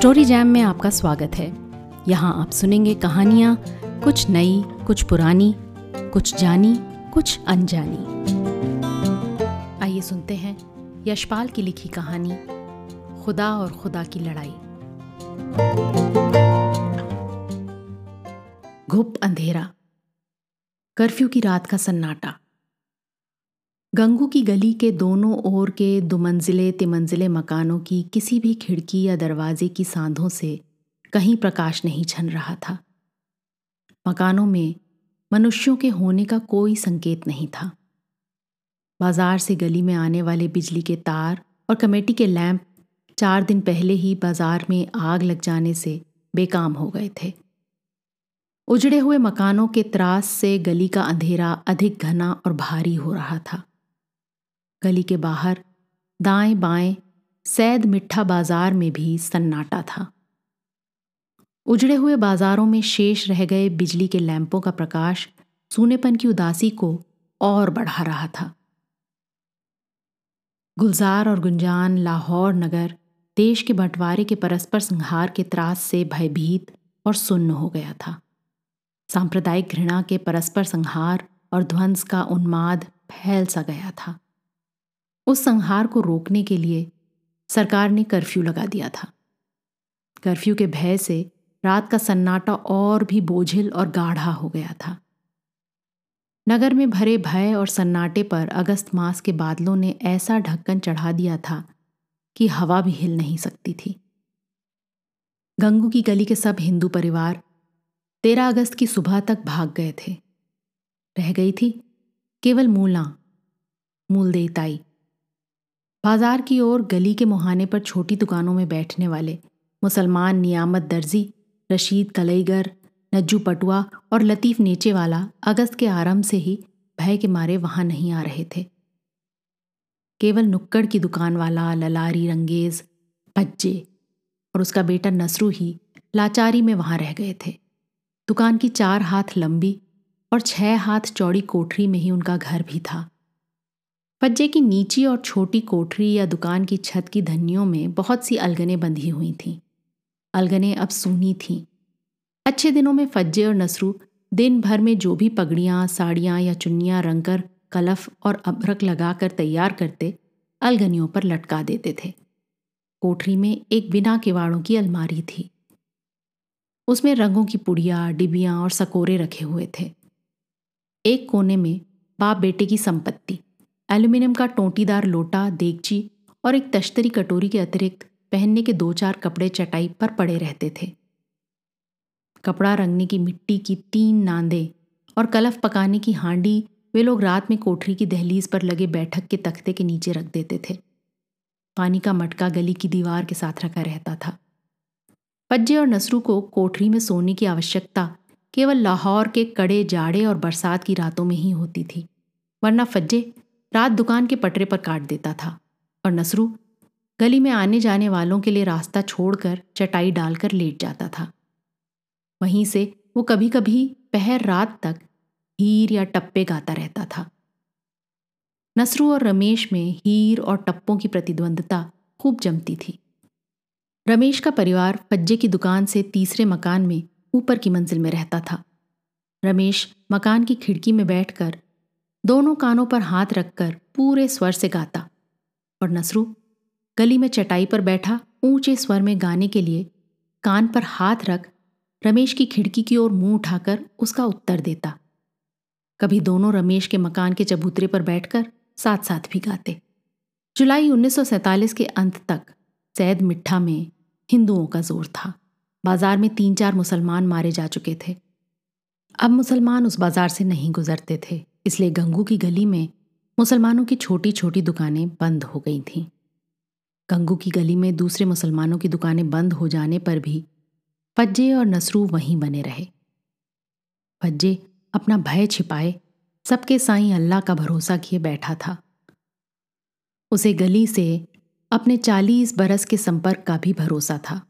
Story jam में आपका स्वागत है। यहाँ आप सुनेंगे कहानियाँ, कुछ नई, कुछ पुरानी, कुछ जानी, कुछ अनजानी। आइए सुनते हैं यशपाल की लिखी कहानी, खुदा और खुदा की लड़ाई। घुप अंधेरा। कर्फ्यू की रात का सन्नाटा। गंगू की गली के दोनों ओर के दुमंजिले तिमंजिले मकानों की किसी भी खिड़की या दरवाजे की सांधों से कहीं प्रकाश नहीं छन रहा था। मकानों में मनुष्यों के होने का कोई संकेत नहीं था। बाज़ार से गली में आने वाले बिजली के तार और कमेटी के लैंप चार दिन पहले ही बाज़ार में आग लग जाने से बेकाम हो गए थे। उजड़े हुए मकानों के त्रास से गली का अंधेरा अधिक घना और भारी हो रहा था। गली के बाहर, दाएँ बाएँ, सैद मिठा बाज़ार में भी सन्नाटा था। उजड़े हुए बाजारों में शेष रह गए बिजली के लैंपों का प्रकाश सूनेपन की उदासी को और बढ़ा रहा था। गुलजार और गुंजान लाहौर नगर देश के बंटवारे के परस्पर संहार के त्रास से भयभीत और सुन्न हो गया था। सांप्रदायिक घृणा के परस्पर संहार और ध्वंस का उन्माद फैल सा गया था। उस संहार को रोकने के लिए सरकार ने कर्फ्यू लगा दिया था। कर्फ्यू के भय से रात का सन्नाटा और भी बोझिल और गाढ़ा हो गया था। नगर में भरे भय और सन्नाटे पर अगस्त मास के बादलों ने ऐसा ढक्कन चढ़ा दिया था कि हवा भी हिल नहीं सकती थी। गंगू की गली के सब हिंदू परिवार तेरह अगस्त की सुबह तक भाग गए थे। रह गई थी केवल मूला मूल मूलदेताई बाज़ार की ओर गली के मुहाने पर छोटी दुकानों में बैठने वाले, मुसलमान नियामत दर्जी, रशीद कलईगर, नज्जू पटुआ और लतीफ़ नेचे वाला अगस्त के आरंभ से ही भय के मारे वहाँ नहीं आ रहे थे। केवल नुक्कड़ की दुकान वाला, ललारी रंगेज पज्जे और उसका बेटा नसरू ही लाचारी में वहाँ रह गए थे। दुकान की चार हाथ लंबी और छह हाथ चौड़ी कोठरी में ही उनका घर भी था। पज्जे की नीची और छोटी कोठरी या दुकान की छत की धनियों में बहुत सी अलगने बंधी हुई थीं। अलगने अब सूनी थीं। अच्छे दिनों में फज्जे और नसरू दिन भर में जो भी पगड़ियाँ, साड़ियाँ या चुन्नियाँ रंगकर, कलफ और अबरक लगाकर तैयार करते, अलगनियों पर लटका देते थे। कोठरी में एक बिना किवाड़ों की अलमारी थी। उसमें रंगों की पुड़िया, डिबियाँ और सकोरे रखे हुए थे। एक कोने में बाप बेटे की संपत्ति। एल्यूमिनियम का टोंटीदार लोटा, देगची और एक तश्तरी कटोरी के अतिरिक्त पहनने के दो चार कपड़े चटाई पर पड़े रहते थे। कपड़ा रंगने की मिट्टी की तीन नांदे और कलफ पकाने की हांडी वे लोग रात में कोठरी की दहलीज पर लगे बैठक के तख्ते के नीचे रख देते थे। पानी का मटका गली की दीवार के साथ रखा रहता था। पज्जे और नसरू को कोठरी में सोने की आवश्यकता केवल लाहौर के कड़े, जाड़े और बरसात की रातों में ही होती थी, वरना फज्जे रात दुकान के पटरे पर काट देता था और नसरू गली में आने जाने वालों के लिए रास्ता छोड़कर चटाई डालकर लेट जाता था। वहीं से वो कभी कभी पहर रात तक हीर या टप्पे गाता रहता था। नसरू और रमेश में हीर और टप्पों की प्रतिद्वंदता खूब जमती थी। रमेश का परिवार फज्जे की दुकान से तीसरे मकान में ऊपर की मंजिल में रहता था। रमेश मकान की खिड़की में बैठकर दोनों कानों पर हाथ रखकर पूरे स्वर से गाता। और नसरू गली में चटाई पर बैठा ऊँचे स्वर में गाने के लिए कान पर हाथ रख रमेश की खिड़की की ओर मुँह उठाकर उसका उत्तर देता। कभी दोनों रमेश के मकान के चबूतरे पर बैठकर साथ साथ भी गाते। जुलाई 1947 के अंत तक सैद मिठा में हिंदुओं का ज़ोर था। बाज़ार में तीन चार मुसलमान मारे जा चुके थे। अब मुसलमान उस बाज़ार से नहीं गुजरते थे। इसलिए गंगू की गली में मुसलमानों की छोटी छोटी दुकानें बंद हो गई थीं। गंगू की गली में दूसरे मुसलमानों की दुकानें बंद हो जाने पर भी फज्जे और नसरू वहीं बने रहे। फज्जे अपना भय छिपाए, सबके साईं अल्लाह का भरोसा किए बैठा था। उसे गली से अपने चालीस बरस के संपर्क का भी भरोसा था।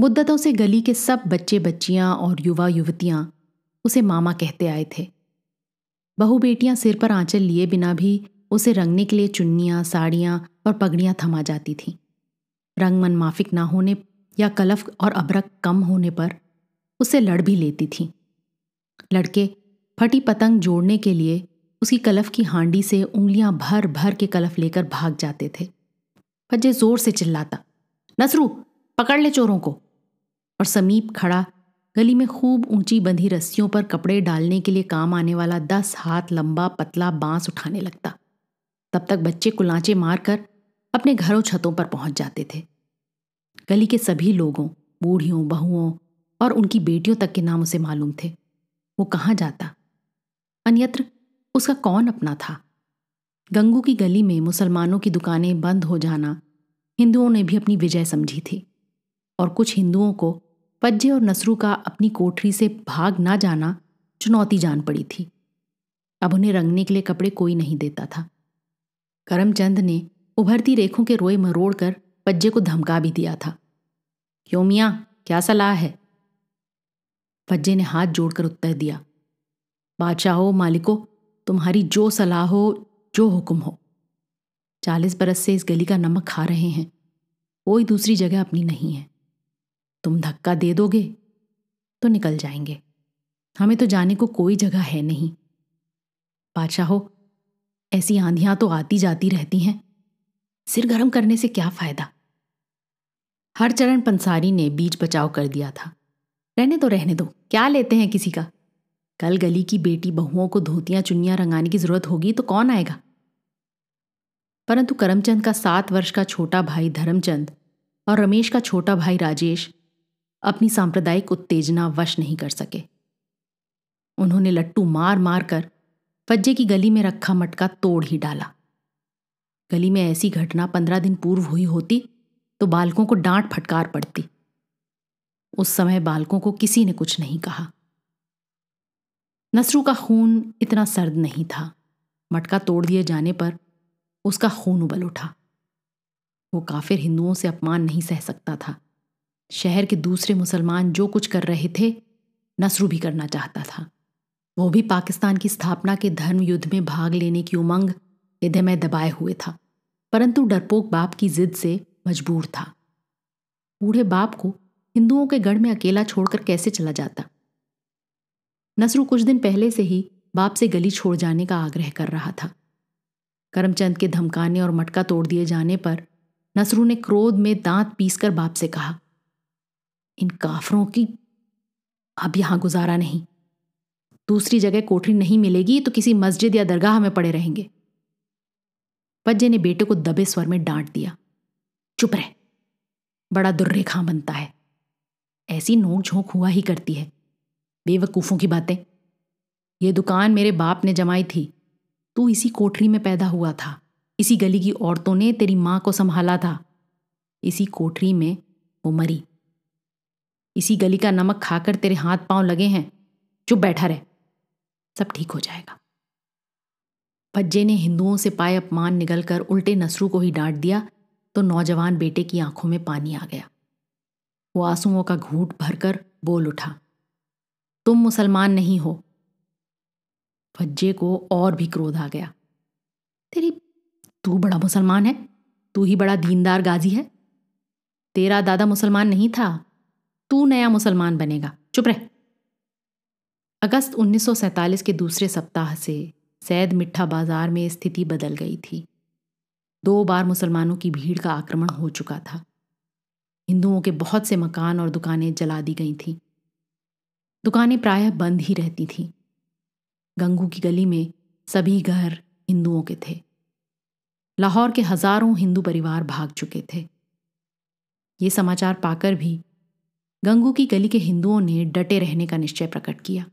मुद्दतों से गली के सब बच्चे बच्चियाँ और युवा युवतियाँ उसे मामा कहते आए थे। बहू बेटियाँ सिर पर आंचल लिए बिना भी उसे रंगने के लिए चुन्नियाँ, साड़ियाँ और पगड़ियाँ थमा जाती थीं। रंग मन माफिक ना होने या कलफ और अबरक कम होने पर उसे लड़ भी लेती थी। लड़के फटी पतंग जोड़ने के लिए उसकी कलफ की हांडी से उंगलियाँ भर भर के कलफ लेकर भाग जाते थे फज्जे ज़ोर से चिल्लाता, नसरू, पकड़ ले चोरों को! और समीप खड़ा गली में खूब ऊँची बंधी रस्सियों पर कपड़े डालने के लिए काम आने वाला दस हाथ लंबा पतला बाँस उठाने लगता। तब तक बच्चे कुलाचे मारकर अपने घरों छतों पर पहुँच जाते थे। गली के सभी लोगों, बूढ़ियों, बहुओं और उनकी बेटियों तक के नाम उसे मालूम थे। वो कहाँ जाता? अन्यत्र उसका कौन अपना था? गंगू की गली में मुसलमानों की दुकानें बंद हो जाना हिंदुओं ने भी अपनी विजय समझी थी और कुछ हिंदुओं को पज्जे और नसरू का अपनी कोठरी से भाग ना जाना चुनौती जान पड़ी थी। अब उन्हें रंगने के लिए कपड़े कोई नहीं देता था। करमचंद ने उभरती रेखों के रोए मरोड़ कर पज्जे को धमका भी दिया था। क्यों मियाँ, क्या सलाह है? पज्जे ने हाथ जोड़कर उत्तर दिया। बादशाह, मालिको, तुम्हारी जो सलाह हो, जो हुक्म हो। चालीस बरस से इस गली का नमक खा रहे हैं, कोई दूसरी जगह अपनी नहीं है। तुम धक्का दे दोगे तो निकल जाएँगे। हमें तो जाने को कोई जगह है नहीं। बादशाह हो ऐसी आंधियाँ तो आती जाती रहती हैं। सिर गर्म करने से क्या फ़ायदा? हर चरण पंसारी ने बीच बचाव कर दिया था। रहने दो रहने दो। क्या लेते हैं किसी का? कल गली की बेटी बहुओं को धोतियाँ चुनियाँ रंगाने की ज़रूरत होगी तो कौन आएगा? परंतु करमचंद का सात वर्ष का छोटा भाई धर्मचंद और रमेश का छोटा भाई राजेश अपनी सांप्रदायिक उत्तेजना वश नहीं कर सके। उन्होंने लट्टू मार मार कर फज्जे की गली में रखा मटका तोड़ ही डाला। गली में ऐसी घटना पंद्रह दिन पूर्व हुई होती तो बालकों को डांट फटकार पड़ती। उस समय बालकों को किसी ने कुछ नहीं कहा। नसरू का खून इतना सर्द नहीं था। मटका तोड़ दिए जाने पर उसका खून उबल उठा। वो काफिर हिंदुओं से अपमान नहीं सह सकता था। शहर के दूसरे मुसलमान जो कुछ कर रहे थे, नसरू भी करना चाहता था। वो भी पाकिस्तान की स्थापना के धर्म युद्ध में भाग लेने की उमंग हृदय में दबाए हुए था, परंतु डरपोक बाप की जिद से मजबूर था। बूढ़े बाप को हिंदुओं के गढ़ में अकेला छोड़कर कैसे चला जाता? नसरू कुछ दिन पहले से ही बाप से गली छोड़ जाने का आग्रह कर रहा था। करमचंद के धमकाने और मटका तोड़ दिए जाने पर नसरू ने क्रोध में दांत पीसकर बाप से कहा इन काफरों की अब यहाँ गुजारा नहीं। दूसरी जगह कोठरी नहीं मिलेगी तो किसी मस्जिद या दरगाह में पड़े रहेंगे। पज्जे ने बेटे को दबे स्वर में डांट दिया। चुप रह। बड़ा दुर्रेखा बनता है। ऐसी नोक झोंक हुआ ही करती है। बेवकूफों की बातें। ये दुकान मेरे बाप ने जमाई थी। तू इसी कोठरी में पैदा हुआ था। इसी गली की औरतों ने तेरी माँ को संभाला था। इसी कोठरी में वो मरी। इसी गली का नमक खाकर तेरे हाथ पाँव लगे हैं। चुप बैठा रहे। सब ठीक हो जाएगा। भज्जे ने हिंदुओं से पाए अपमान निगलकर उल्टे नसरू को ही डांट दिया तो नौजवान बेटे की आँखों में पानी आ गया। वो आंसुओं का घूट भरकर बोल उठा, तुम मुसलमान नहीं हो। भज्जे को और भी क्रोध आ गया, तेरी, तू बड़ा मुसलमान है? तू ही बड़ा दीनदार गाजी है? तेरा दादा मुसलमान नहीं था? तू नया मुसलमान बनेगा। चुप रह। अगस्त 1947 के दूसरे सप्ताह से सैद मिठा बाज़ार में स्थिति बदल गई थी। दो बार मुसलमानों की भीड़ का आक्रमण हो चुका था। हिंदुओं के बहुत से मकान और दुकानें जला दी गई थीं। दुकानें प्रायः बंद ही रहती थीं। गंगू की गली में सभी घर हिंदुओं के थे। लाहौर के हज़ारों हिंदू परिवार भाग चुके थे। ये समाचार पाकर भी गंगू की गली के हिंदुओं ने डटे रहने का निश्चय प्रकट किया।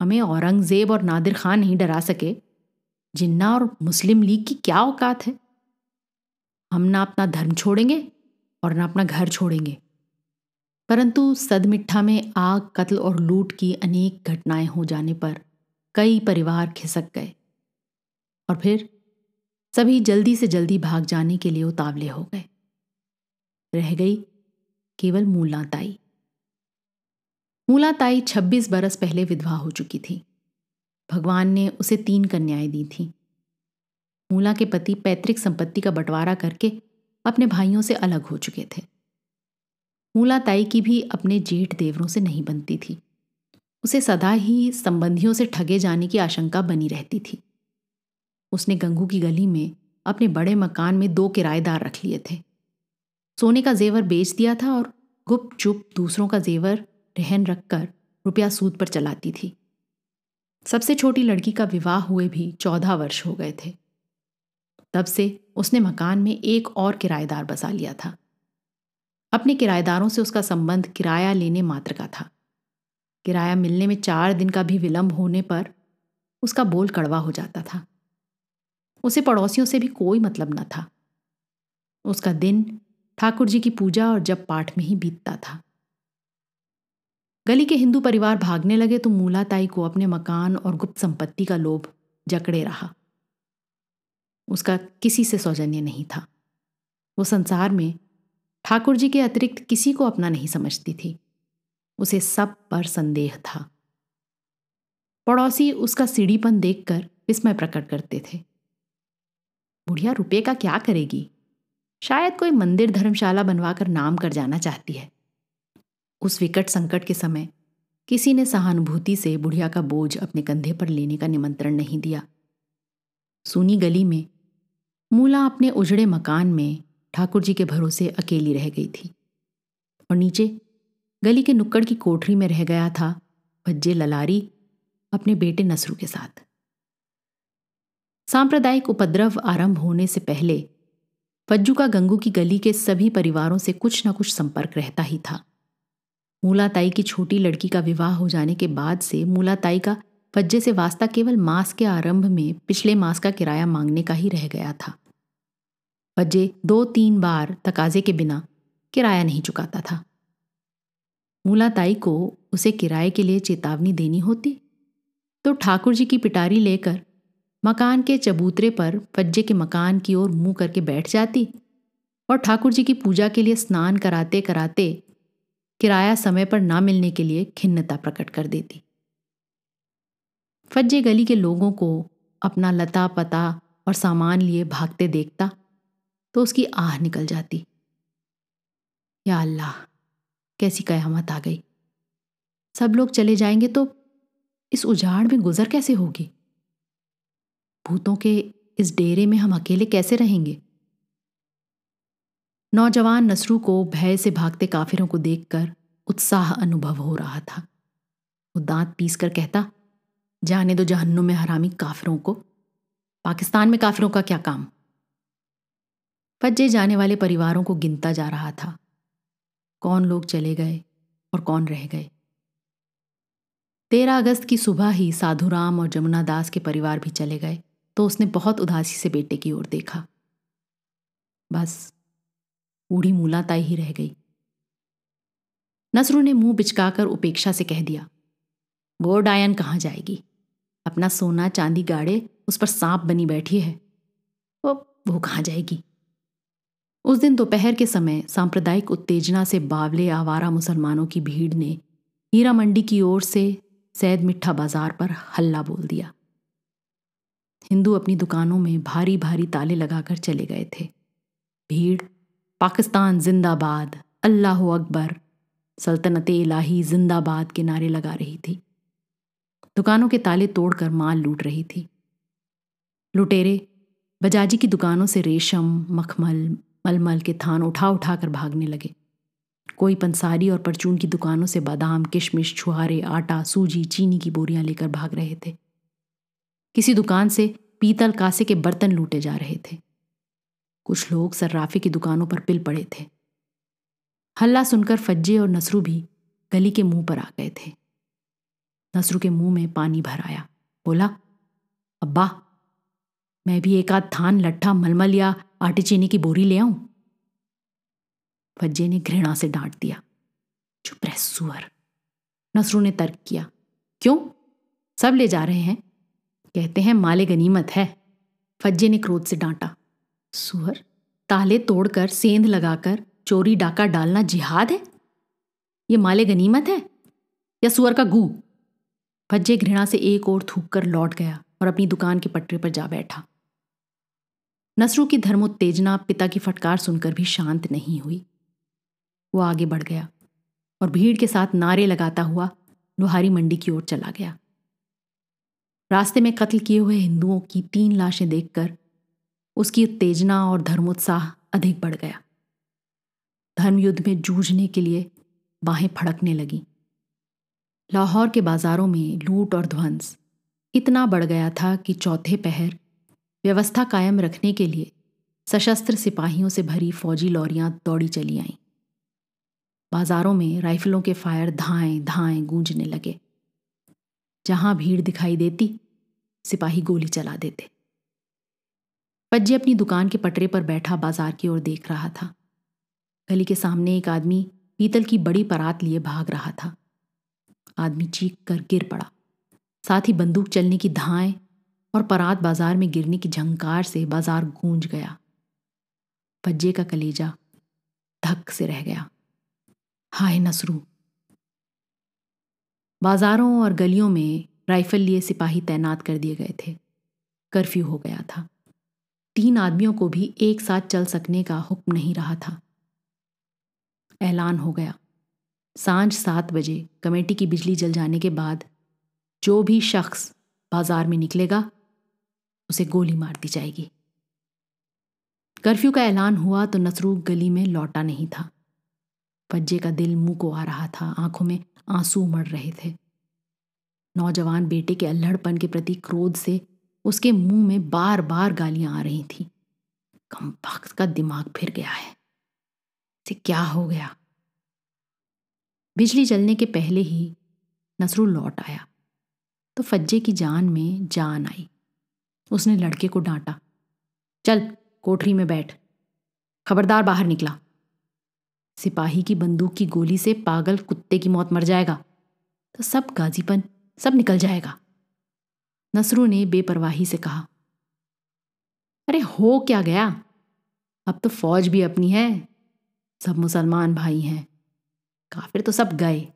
हमें औरंगज़ेब और नादिर खान नहीं डरा सके। जिन्ना और मुस्लिम लीग की क्या औकात है? हम ना अपना धर्म छोड़ेंगे और ना अपना घर छोड़ेंगे। परंतु सदमिठा में आग, कत्ल और लूट की अनेक घटनाएँ हो जाने पर कई परिवार खिसक गए। और फिर सभी जल्दी से जल्दी भाग जाने के लिए उतावले हो गए। रह गई केवल मूलाताई। मूलाताई छब्बीस बरस पहले विधवा हो चुकी थी। भगवान ने उसे तीन कन्याएँ दी थीं। मूला के पति पैतृक संपत्ति का बंटवारा करके अपने भाइयों से अलग हो चुके थे। मूला ताई की भी अपने जेठ देवरों से नहीं बनती थी। उसे सदा ही संबंधियों से ठगे जाने की आशंका बनी रहती थी। उसने गंगू की गली में अपने बड़े मकान में दो किराएदार रख लिए थे। सोने का जेवर बेच दिया था और गुप चुप दूसरों का जेवर रहन रखकर रुपया सूद पर चलाती थी। सबसे छोटी लड़की का विवाह हुए भी चौदह वर्ष हो गए थे। तब से उसने मकान में एक और किराएदार बसा लिया था। अपने किराएदारों से उसका संबंध किराया लेने मात्र का था। किराया मिलने में चार दिन का भी विलंब होने पर उसका बोल कड़वा हो जाता था। उसे पड़ोसियों से भी कोई मतलब न था। उसका दिन ठाकुर जी की पूजा और जब पाठ में ही बीतता था। गली के हिंदू परिवार भागने लगे तो मूलाताई को अपने मकान और गुप्त संपत्ति का लोभ जकड़े रहा। उसका किसी से सौजन्य नहीं था। वो संसार में ठाकुर जी के अतिरिक्त किसी को अपना नहीं समझती थी। उसे सब पर संदेह था। पड़ोसी उसका सीढ़ीपन देखकर विस्मय प्रकट करते थे। बुढ़िया, रुपये का क्या करेगी? शायद कोई मंदिर धर्मशाला बनवाकर नाम कर जाना चाहती है। उस विकट संकट के समय किसी ने सहानुभूति से बुढ़िया का बोझ अपने कंधे पर लेने का निमंत्रण नहीं दिया। सूनी गली में मूला अपने उजड़े मकान में ठाकुर जी के भरोसे अकेली रह गई थी और नीचे गली के नुक्कड़ की कोठरी में रह गया था भज्जे ललारी अपने बेटे नसरू के साथ। सांप्रदायिक उपद्रव आरंभ होने से पहले फज्जू का गंगू की गली के सभी परिवारों से कुछ न कुछ संपर्क रहता ही था। मूलाताई की छोटी लड़की का विवाह हो जाने के बाद से मूलाताई का फज्जे से वास्ता केवल मास के आरंभ में पिछले मास का किराया मांगने का ही रह गया था। फज्जे दो तीन बार तकाजे के बिना किराया नहीं चुकाता था। मूलाताई को उसे किराए के लिए चेतावनी देनी होती तो ठाकुर जी की पिटारी लेकर मकान के चबूतरे पर फज्जे के मकान की ओर मुँह करके बैठ जाती और ठाकुर जी की पूजा के लिए स्नान कराते कराते किराया समय पर ना मिलने के लिए खिन्नता प्रकट कर देती। फज्जे गली के लोगों को अपना लता पता और सामान लिए भागते देखता तो उसकी आह निकल जाती। या अल्लाह, कैसी कयामत आ गई। सब लोग चले जाएँगे तो इस उजाड़ में गुजर कैसे होगी? भूतों के इस डेरे में हम अकेले कैसे रहेंगे? नौजवान नसरू को भय से भागते काफिरों को देखकर उत्साह अनुभव हो रहा था। वो दांत पीस कर कहता, जाने दो जहन्नुम में हरामी काफिरों को। पाकिस्तान में काफिरों का क्या काम? फज्जे जाने वाले परिवारों को गिनता जा रहा था। कौन लोग चले गए और कौन रह गए? तेरह अगस्त की सुबह ही साधुराम और जमुना दास के परिवार भी चले गए। तो उसने बहुत उदासी से बेटे की ओर देखा। बस, बूढ़ी मूलाताई ही रह गई। नसरू ने मुँह बिचकाकर उपेक्षा से कह दिया, वो डायन कहाँ जाएगी? अपना सोना चांदी गाड़े उस पर सांप बनी बैठी है। वो वो कहाँ जाएगी? उस दिन दोपहर के समय सांप्रदायिक उत्तेजना से बावले आवारा मुसलमानों की भीड़ ने हीरा मंडी की ओर से सैद मिठा बाज़ार पर हल्ला बोल दिया। हिंदू अपनी दुकानों में भारी भारी ताले लगाकर चले गए थे। भीड़, पाकिस्तान जिंदाबाद, अल्लाह अकबर, सल्तनत इलाही जिंदाबाद के नारे लगा रही थी। दुकानों के ताले तोड़कर माल लूट रही थी। लुटेरे, बजाजी की दुकानों से रेशम, मखमल, मलमल के थान उठा उठा कर भागने लगे। कोई पंसारी और परचून की दुकानों से बादाम, किशमिश, छुहारे, आटा, सूजी, चीनी की बोरियाँ लेकर भाग रहे थे। किसी दुकान से पीतल कासे के बर्तन लूटे जा रहे थे। कुछ लोग सर्राफी की दुकानों पर पिल पड़े थे। हल्ला सुनकर फज्जे और नसरू भी गली के मुँह पर आ गए थे। नसरू के मुँह में पानी भर आया। बोला, अब्बा, मैं भी एक आध थान, लट्ठा, मलमल या आटे चीनी की बोरी ले आऊँ? फज्जे ने घृणा से डांट दिया। चुप रह, सुअर। नसरू ने तर्क किया, क्यों? सब ले जा रहे हैं। कहते हैं, माले गनीमत है। फज्जे ने क्रोध से डांटा। सुअर, ताले तोड़कर सेंध लगाकर चोरी डाका डालना जिहाद है? ये माले गनीमत है? या सुअर का गू? फज्जे घृणा से एक और थूक कर लौट गया और अपनी दुकान के पटरे पर जा बैठा। नसरू की धर्मोत्तेजना पिता की फटकार सुनकर भी शांत नहीं हुई। वो आगे बढ़ गया और भीड़ के साथ नारे लगाता हुआ लोहारी मंडी की ओर चला गया। रास्ते में कत्ल किए हुए हिंदुओं की तीन लाशें देखकर उसकी उत्तेजना और धर्मोत्साह अधिक बढ़ गया। धर्मयुद्ध में जूझने के लिए बाहें फड़कने लगी। लाहौर के बाजारों में लूट और ध्वंस इतना बढ़ गया था कि चौथे पहर व्यवस्था कायम रखने के लिए सशस्त्र सिपाहियों से भरी फौजी लॉरियाँ दौड़ी चली आईं। बाजारों में राइफलों के फायर धाएँ धाएँ गूंजने लगे। जहाँ भीड़ दिखाई देती सिपाही गोली चला देते। पज्जे अपनी दुकान के पटरे पर बैठा बाज़ार की ओर देख रहा था। गली के सामने एक आदमी पीतल की बड़ी परात लिए भाग रहा था। आदमी चीख कर गिर पड़ा। साथ ही बंदूक चलने की धाएँ और परात बाज़ार में गिरने की झंकार से बाज़ार गूंज गया। पज्जे का कलेजा धक से रह गया। हाय नसरू। बाजारों और गलियों में राइफल लिए सिपाही तैनात कर दिए गए थे। कर्फ्यू हो गया था। तीन आदमियों को भी एक साथ चल सकने का हुक्म नहीं रहा था। ऐलान हो गया। साँझ सात बजे कमेटी की बिजली जल जाने के बाद जो भी शख्स बाज़ार में निकलेगा, उसे गोली मार दी जाएगी। कर्फ्यू का ऐलान हुआ तो नसरू गली में लौटा नहीं था। पज्जे का दिल मुँह को आ रहा था, आँखों में आँसू मर रहे थे। नौजवान बेटे के अल्हड़पन के प्रति क्रोध से उसके मुँह में बार बार गालियाँ आ रही थी। कम का दिमाग फिर गया है। इसे क्या हो गया? बिजली जलने के पहले ही नसरू लौट आया। तो फज्जे की जान में जान आई। उसने लड़के को डांटा, चल, कोठरी में बैठ। खबरदार बाहर निकला। सिपाही की बंदूक की गोली से पागल कुत्ते की मौत मर जाएगा। तो सब गाजीपन सब निकल जाएगा। नसरू ने बेपरवाही से कहा, अरे हो क्या गया? अब तो फौज भी अपनी है, सब मुसलमान भाई हैं। काफिर तो सब गए।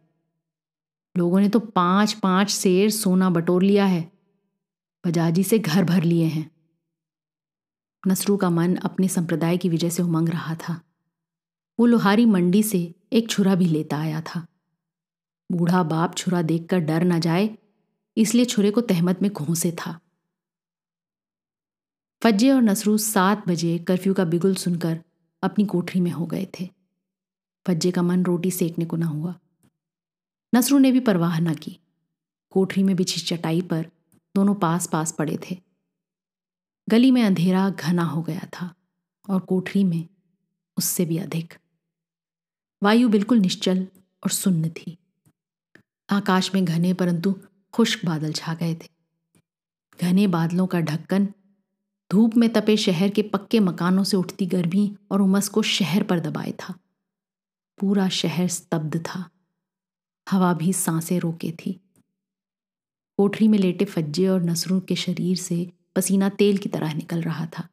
लोगों ने तो पाँच पाँच शेर सोना बटोर लिया है, बजाजी से घर भर लिए हैं। नसरू का मन अपने संप्रदाय की विजय से उमंग रहा था। वो लोहारी मंडी से एक छुरा भी लेता आया था। बूढ़ा बाप छुरा देखकर डर न जाए, इसलिए छुरे को तहमत में घोंसे था। फज्जे और नसरू सात बजे कर्फ्यू का बिगुल सुनकर अपनी कोठरी में हो गए थे। फज्जे का मन रोटी सेकने को न हुआ। नसरू ने भी परवाह न की। कोठरी में बिछी चटाई पर दोनों पास पास पड़े थे। गली में अंधेरा घना हो गया था और कोठरी में उससे भी अधिक। वायु बिल्कुल निश्चल और सुन्न थी। आकाश में घने परंतु खुश्क बादल छा गए थे। घने बादलों का ढक्कन धूप में तपे शहर के पक्के मकानों से उठती गर्मी और उमस को शहर पर दबाए था। पूरा शहर स्तब्ध था। हवा भी साँसें रोके थी। कोठरी में लेटे फज्जे और नसरों के शरीर से पसीना तेल की तरह निकल रहा था।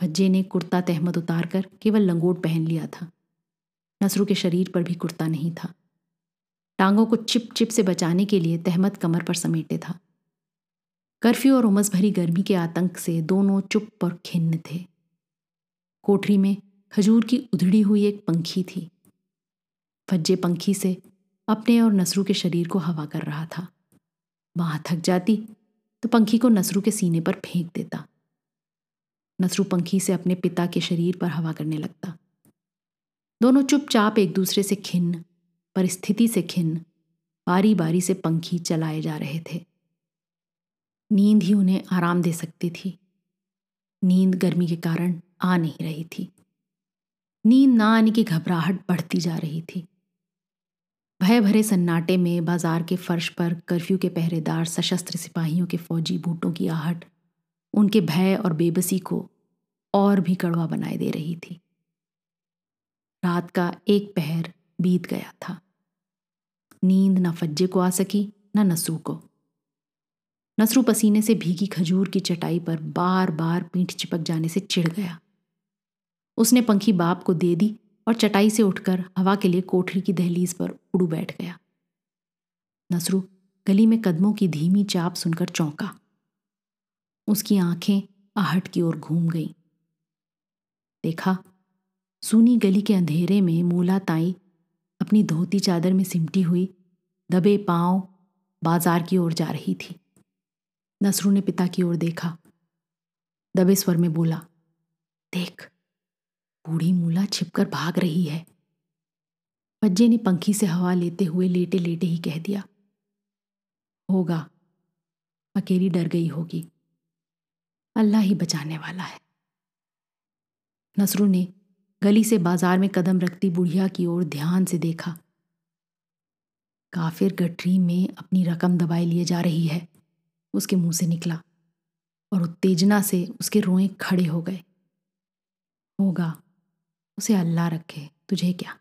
फज्जे ने कुर्ता तहमद उतारकर केवल लंगोट पहन लिया था। नसरू के शरीर पर भी कुर्ता नहीं था। टांगों को चिप चिप से बचाने के लिए तहमद कमर पर समेटे था। कर्फ्यू और उमस भरी गर्मी के आतंक से दोनों चुप और खिन्न थे। कोठरी में खजूर की उधड़ी हुई एक पंखी थी। फज्जे पंखी से अपने और नसरू के शरीर को हवा कर रहा था। वहाँ थक जाती तो पंखी को नसरू के सीने पर फेंक देता। नसरू पंखी से अपने पिता के शरीर पर हवा करने लगता। दोनों चुपचाप एक दूसरे से खिन्न परिस्थिति से खिन्न बारी बारी से पंखी चलाए जा रहे थे। नींद ही उन्हें आराम दे सकती थी। नींद गर्मी के कारण आ नहीं रही थी। नींद ना आने की घबराहट बढ़ती जा रही थी। भय भरे सन्नाटे में बाज़ार के फर्श पर कर्फ्यू के पहरेदार, सशस्त्र सिपाहियों के फौजी बूटों की आहट, उनके भय और बेबसी को और भी कड़वा बनाए दे रही थी। रात का एक पहर बीत गया था। नींद ना फज्जे को आ सकी, ना नसरू को। नसरू पसीने से भीगी खजूर की चटाई पर बार बार पीठ चिपक जाने से चिढ़ गया। उसने पंखी बाप को दे दी और चटाई से उठकर हवा के लिए कोठरी की दहलीज पर उड़ू बैठ गया। नसरू गली में कदमों की धीमी चाप सुनकर चौंका। उसकी आँखें आहट की ओर घूम गईं। देखा, सूनी गली के अंधेरे में मूला ताई अपनी धोती चादर में सिमटी हुई दबे पाँव बाज़ार की ओर जा रही थी। नसरू ने पिता की ओर देखा। दबे स्वर में बोला, देख, बूढ़ी मूला छिपकर भाग रही है। पज्जे ने पंखी से हवा लेते हुए लेटे लेटे ही कह दिया, होगा, अकेली डर गई होगी। अल्लाह ही बचाने वाला है। नसरू ने गली से बाज़ार में कदम रखती बुढ़िया की ओर ध्यान से देखा। काफिर गठरी में अपनी रकम दबाए लिए जा रही है। उसके मुँह से निकला और उत्तेजना से उसके रोए खड़े हो गए। होगा, उसे अल्लाह रखे, तुझे क्या?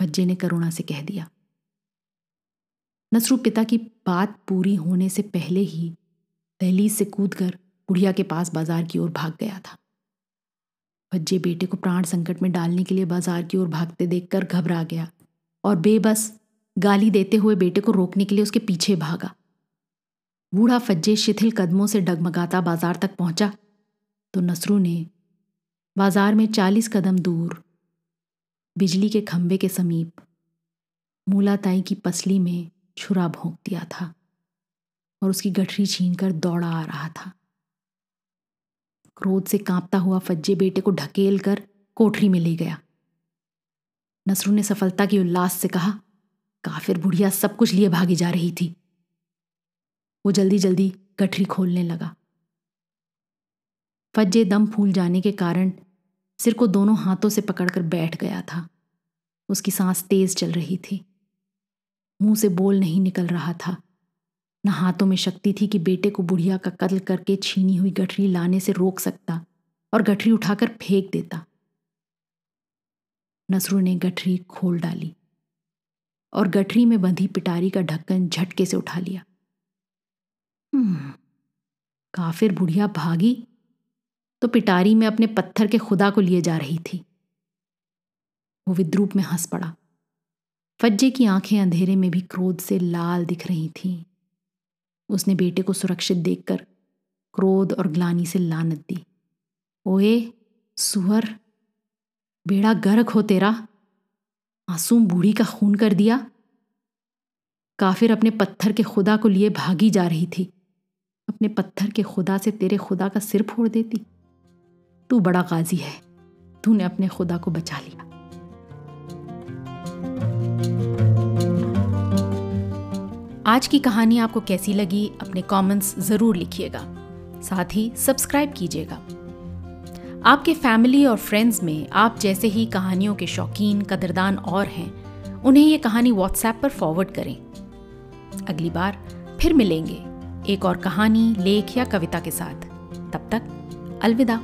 भज्जे ने करुणा से कह दिया। नसरू पिता की बात पूरी होने से पहले ही दहलीज से कूदकर बुढ़िया के पास बाज़ार की ओर भाग गया था। भज्जे बेटे को प्राण संकट में डालने के लिए बाज़ार की ओर भागते देखकर घबरा गया और बेबस गाली देते हुए बेटे को रोकने के लिए उसके पीछे भागा। बूढ़ा फज्जे शिथिल कदमों से डगमगाता बाज़ार तक पहुँचा तो नसरू ने बाज़ार में चालीस कदम दूर, बिजली के खंभे के समीप मूलाताई की पसली में छुरा भोंक दिया था और उसकी गठरी छीनकर दौड़ा आ रहा था। क्रोध से कांपता हुआ फज्जे बेटे को ढकेल कर कोठरी में ले गया। नसरू ने सफलता की उल्लास से कहा काफिर बुढ़िया सब कुछ लिए भागी जा रही थी। वो जल्दी जल्दी गठरी खोलने लगा। फज्जे दम फूल जाने के कारण सिर को दोनों हाथों से पकड़कर बैठ गया था। उसकी सांस तेज चल रही थी। मुँह से बोल नहीं निकल रहा था। न हाथों में शक्ति थी कि बेटे को बुढ़िया का कत्ल करके छीनी हुई गठरी लाने से रोक सकता और गठरी उठाकर फेंक देता। नसरू ने गठरी खोल डाली। और गठरी में बंधी पिटारी का ढक्कन झटके से उठा लिया। हम्म, काफिर बुढ़िया भागी तो पिटारी में अपने पत्थर के खुदा को लिए जा रही थी। वो विद्रूप में हंस पड़ा। फज्जे की आँखें अंधेरे में भी क्रोध से लाल दिख रही थीं। उसने बेटे को सुरक्षित देखकर क्रोध और ग्लानी से लानत दी। ओए सुअर बेड़ा गर्क हो तेरा। मासूम बूढ़ी का खून कर दिया। काफिर अपने पत्थर के खुदा को लिए भागी जा रही थी। अपने पत्थर के खुदा से तेरे खुदा का सिर फोड़ देती। तू बड़ा गाजी है। तूने अपने खुदा को बचा लिया। आज की कहानी आपको कैसी लगी, अपने कमेंट्स ज़रूर लिखिएगा। साथ ही सब्सक्राइब कीजिएगा। आपके फैमिली और फ्रेंड्स में आप जैसे ही कहानियों के शौकीन, कदरदान और हैं, उन्हें ये कहानी व्हाट्सएप पर फॉरवर्ड करें। अगली बार फिर मिलेंगे एक और कहानी, लेख या कविता के साथ। तब तक अलविदा।